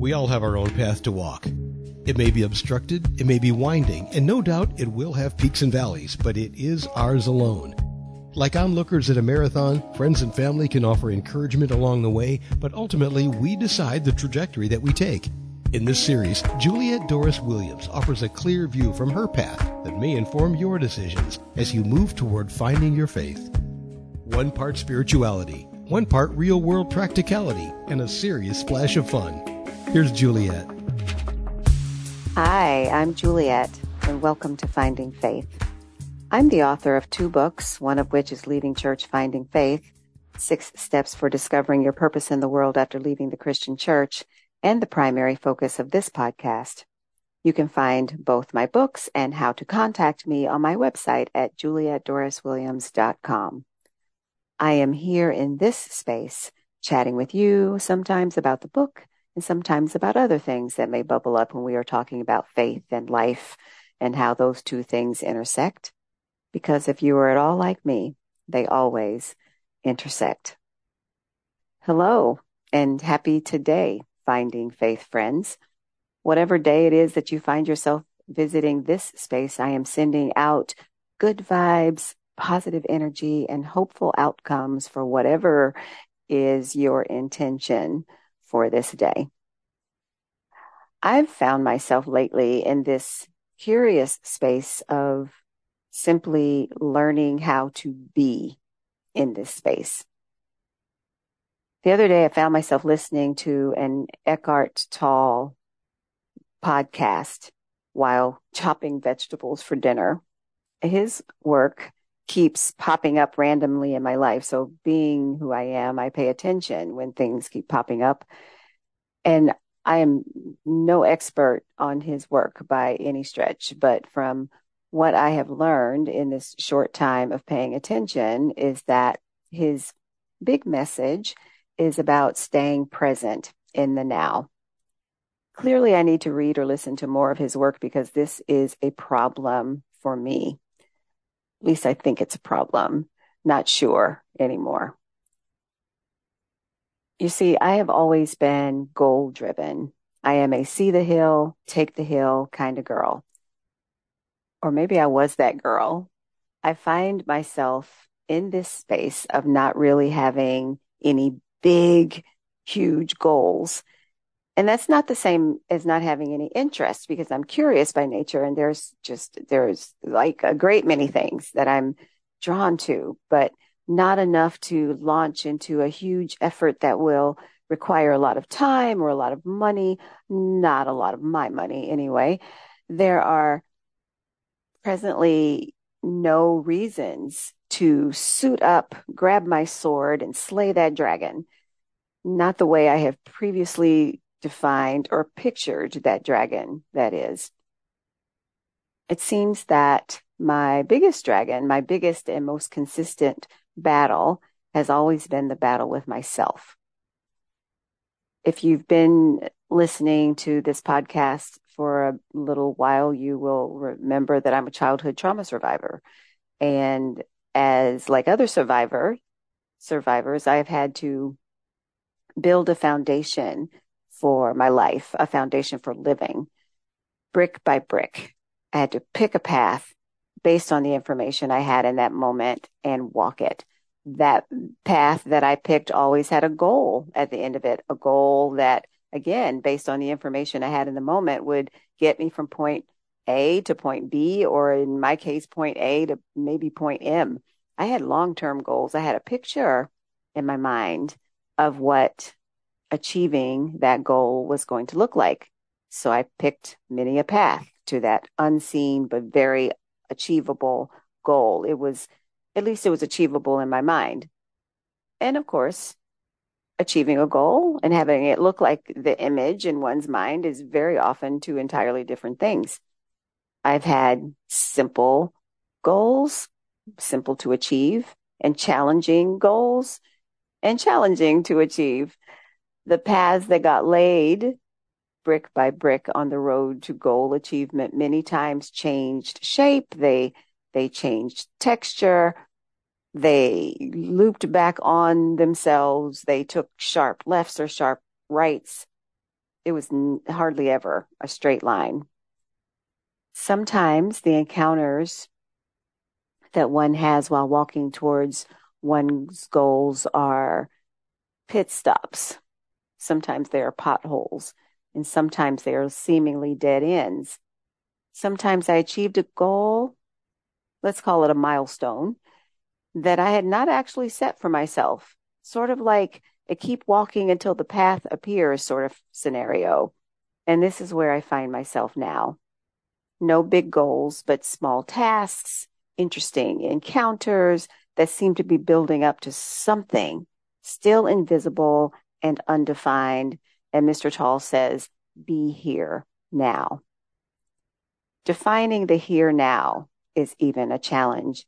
We all have our own path to walk. It may be obstructed, it may be winding, and no doubt it will have peaks and valleys, but it is ours alone. Like onlookers at a marathon, friends and family can offer encouragement along the way, but ultimately we decide the trajectory that we take. In this series, Juliet Doris Williams offers a clear view from her path that may inform your decisions as you move toward finding your faith. One part spirituality, one part real world practicality, and a serious splash of fun. Here's Juliet. Hi, I'm Juliet, and welcome to Finding Faith. I'm the author of two books, one of which is Leaving Church Finding Faith, Six Steps for Discovering Your Purpose in the World After Leaving the Christian Church, and the primary focus of this podcast. You can find both my books and how to contact me on my website at julietdoriswilliams.com. I am here in this space chatting with you sometimes about the book and sometimes about other things that may bubble up when we are talking about faith and life and how those two things intersect. Because if you are at all like me, they always intersect. Hello and happy today, finding faith friends. Whatever day it is that you find yourself visiting this space, I am sending out good vibes, positive energy and hopeful outcomes for whatever is your intention for this day. I've found myself lately in this curious space of simply learning how to be in this space. The other day, I found myself listening to an Eckhart Tolle podcast while chopping vegetables for dinner. His work keeps popping up randomly in my life. So being who I am, I pay attention when things keep popping up. And I am no expert on his work by any stretch, but from what I have learned in this short time of paying attention is that his big message is about staying present in the now. Clearly, I need to read or listen to more of his work because this is a problem for me. At least I think it's a problem. Not sure anymore. You see, I have always been goal driven. I am a see the hill, take the hill kind of girl. Or maybe I was that girl. I find myself in this space of not really having any big, huge goals and that's not the same as not having any interest because I'm curious by nature and there's just, there's like a great many things that I'm drawn to, but not enough to launch into a huge effort that will require a lot of time or a lot of money, not a lot of my money anyway. There are presently no reasons to suit up, grab my sword and slay that dragon. Not the way I have previously defined or pictured that dragon that is. It seems that my biggest dragon, my biggest and most consistent battle has always been the battle with myself. If you've been listening to this podcast for a little while, you will remember that I'm a childhood trauma survivor. And as like other survivor survivors, I've had to build a foundation for my life, a foundation for living, brick by brick. I had to pick a path based on the information I had in that moment and walk it. That path that I picked always had a goal at the end of it, a goal that, again, based on the information I had in the moment, would get me from point A to point B, or in my case, point A to maybe point M. I had long term goals. I had a picture in my mind of what achieving that goal was going to look like. So I picked many a path to that unseen but very achievable goal. It was, at least it was achievable in my mind. And of course, achieving a goal and having it look like the image in one's mind is very often two entirely different things. I've had simple goals, simple to achieve, and challenging goals, and challenging to achieve the paths that got laid brick by brick on the road to goal achievement many times changed shape. They, they changed texture. They looped back on themselves. They took sharp lefts or sharp rights. it was hardly ever a straight line. Sometimes the encounters that one has while walking towards one's goals are pit stops. Sometimes they are potholes, and sometimes they are seemingly dead ends. Sometimes I achieved a goal, let's call it a milestone, that I had not actually set for myself, sort of like a keep walking until the path appears sort of scenario. And this is where I find myself now. No big goals, but small tasks, interesting encounters that seem to be building up to something still invisible and undefined. And Mr. Tolle says, be here now. Defining the here now is even a challenge.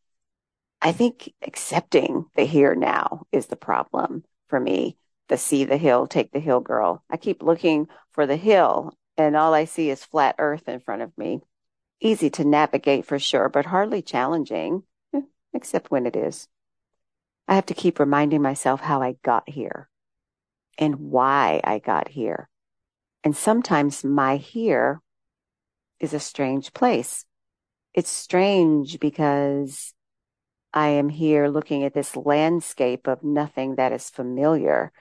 I think accepting the here now is the problem for me. The see the hill, take the hill girl. I keep looking for the hill and all I see is flat earth in front of me. Easy to navigate for sure, but hardly challenging, eh, except when it is. I have to keep reminding myself how I got here and why I got here. And sometimes my here is a strange place. It's strange because I am here looking at this landscape of nothing that is familiar.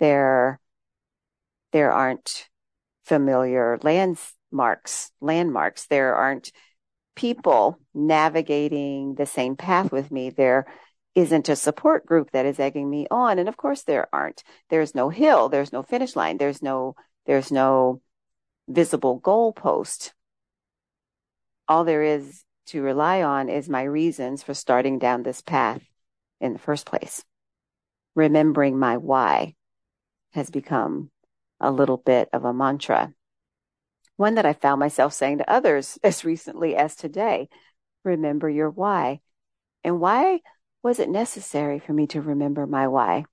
There, there aren't familiar landmarks, landmarks. There aren't people navigating the same path with me. There isn't a support group that is egging me on. And of course there aren't. There's no hill. There's no finish line. There's no, there's no visible goalpost. All there is to rely on is my reasons for starting down this path in the first place. Remembering my why has become a little bit of a mantra. One that I found myself saying to others as recently as today. Remember your why. And why was it necessary for me to remember my why?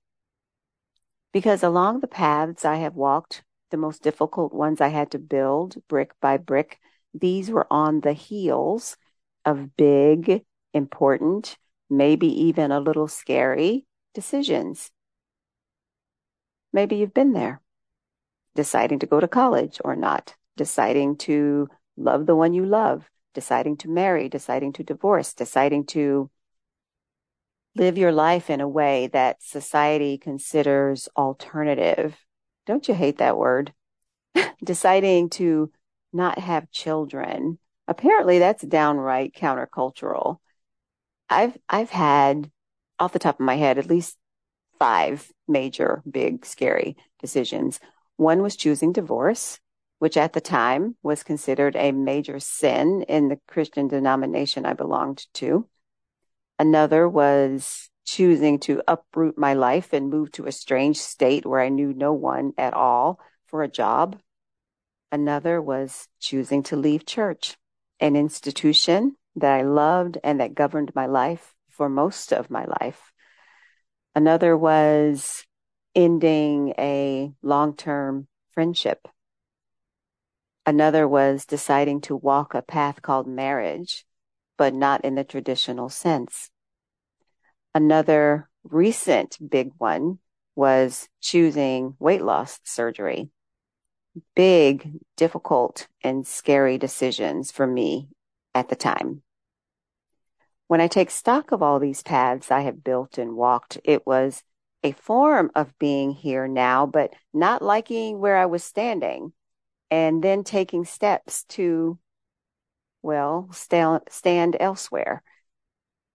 Because along the paths I have walked, the most difficult ones I had to build brick by brick, these were on the heels of big, important, maybe even a little scary decisions. Maybe you've been there, deciding to go to college or not, deciding to love the one you love, deciding to marry, deciding to divorce, deciding to live your life in a way that society considers alternative. Don't you hate that word? deciding to not have children. Apparently that's downright countercultural. I've, I've had off the top of my head at least five major, big, scary decisions. One was choosing divorce, which at the time was considered a major sin in the Christian denomination I belonged to. Another was choosing to uproot my life and move to a strange state where I knew no one at all for a job. Another was choosing to leave church, an institution that I loved and that governed my life for most of my life. Another was ending a long term friendship. Another was deciding to walk a path called marriage, but not in the traditional sense. Another recent big one was choosing weight loss surgery. Big, difficult, and scary decisions for me at the time. When I take stock of all these paths I have built and walked, it was a form of being here now, but not liking where I was standing and then taking steps to, well, stand, stand elsewhere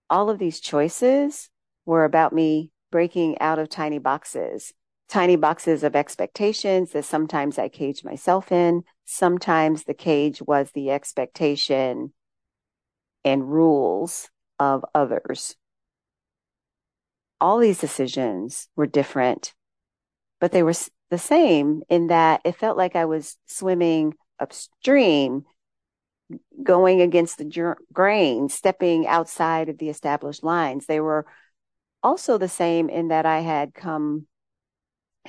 all of these choices were about me breaking out of tiny boxes, tiny boxes of expectations that sometimes I caged myself in. Sometimes the cage was the expectation and rules of others. All these decisions were different, but they were the same in that it felt like I was swimming upstream going against the grain, stepping outside of the established lines. They were also the same in that I had come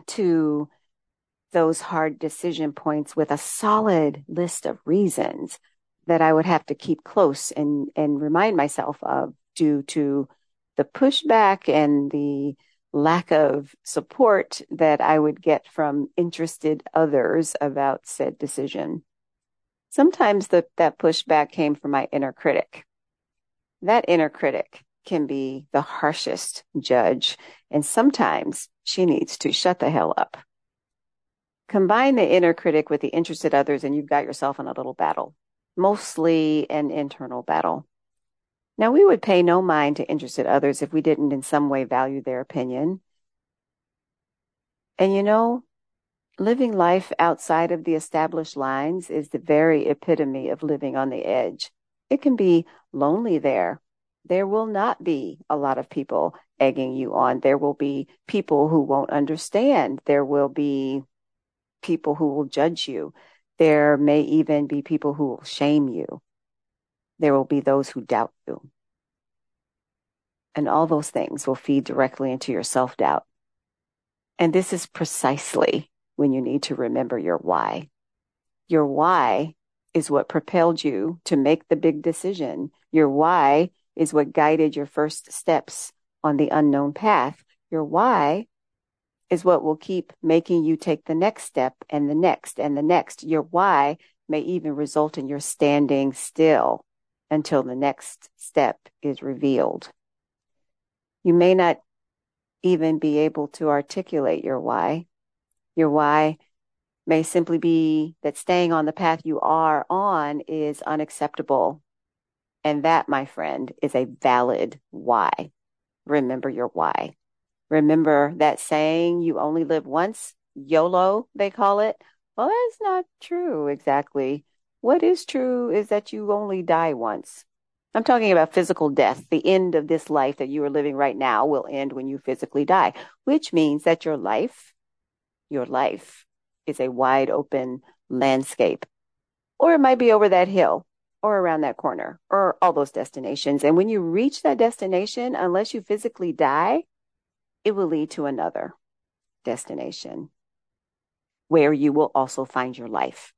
to those hard decision points with a solid list of reasons that I would have to keep close and, and remind myself of due to the pushback and the lack of support that I would get from interested others about said decision. Sometimes the, that pushback came from my inner critic. That inner critic can be the harshest judge, and sometimes she needs to shut the hell up. Combine the inner critic with the interested others, and you've got yourself in a little battle, mostly an internal battle. Now, we would pay no mind to interested others if we didn't in some way value their opinion. And you know, living life outside of the established lines is the very epitome of living on the edge. It can be lonely there. There will not be a lot of people egging you on. There will be people who won't understand. There will be people who will judge you. There may even be people who will shame you there will be those who doubt you. And all those things will feed directly into your self doubt. And this is precisely when you need to remember your why. Your why is what propelled you to make the big decision. Your why is what guided your first steps on the unknown path. Your why is what will keep making you take the next step and the next and the next. Your why may even result in your standing still until the next step is revealed. You may not even be able to articulate your why. Your why may simply be that staying on the path you are on is unacceptable. And that, my friend, is a valid why. Remember your why. Remember that saying, you only live once, YOLO, they call it. Well, that's not true exactly. What is true is that you only die once. I'm talking about physical death. The end of this life that you are living right now will end when you physically die, which means that your life, your life is a wide open landscape. Or it might be over that hill or around that corner or all those destinations. And when you reach that destination, unless you physically die, it will lead to another destination where you will also find your life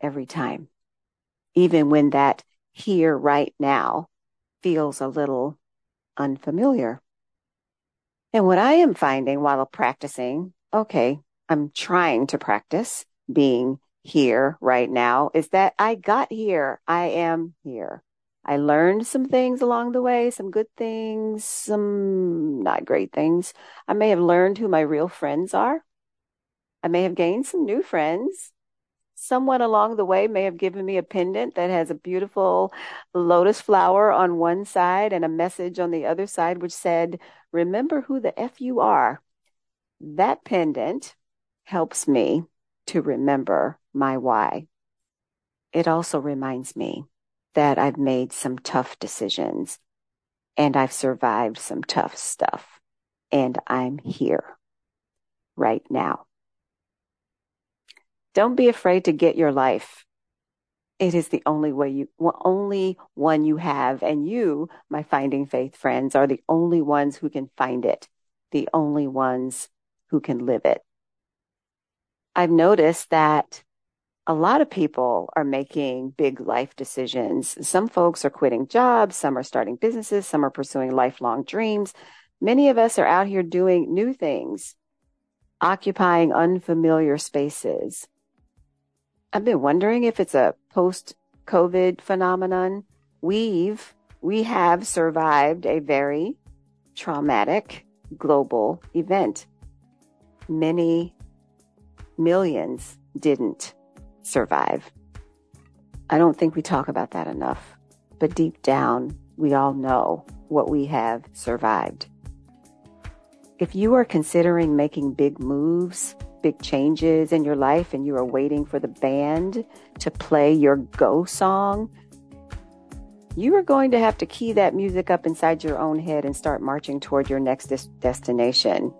every time, even when that here right now feels a little unfamiliar. And what I am finding while practicing, okay, I'm trying to practice being here right now is that I got here. I am here. I learned some things along the way, some good things, some not great things. I may have learned who my real friends are. I may have gained some new friends someone along the way may have given me a pendant that has a beautiful lotus flower on one side and a message on the other side which said, Remember who the F you are. That pendant helps me to remember my why. It also reminds me that I've made some tough decisions and I've survived some tough stuff and I'm here right now. Don't be afraid to get your life. It is the only way you, only one you have. And you, my finding faith friends, are the only ones who can find it, the only ones who can live it. I've noticed that a lot of people are making big life decisions. Some folks are quitting jobs, some are starting businesses, some are pursuing lifelong dreams. Many of us are out here doing new things, occupying unfamiliar spaces. I've been wondering if it's a post COVID phenomenon. We've, we have survived a very traumatic global event. Many millions didn't survive. I don't think we talk about that enough, but deep down, we all know what we have survived. If you are considering making big moves, big changes in your life and you are waiting for the band to play your go song, you are going to have to key that music up inside your own head and start marching toward your next des- destination.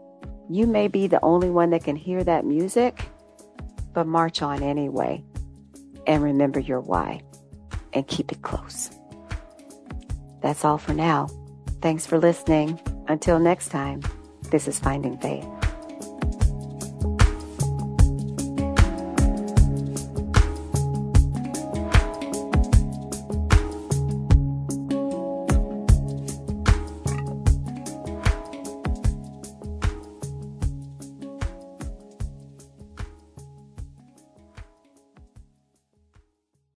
You may be the only one that can hear that music, but march on anyway. And remember your why and keep it close. That's all for now. Thanks for listening. Until next time, this is Finding Faith.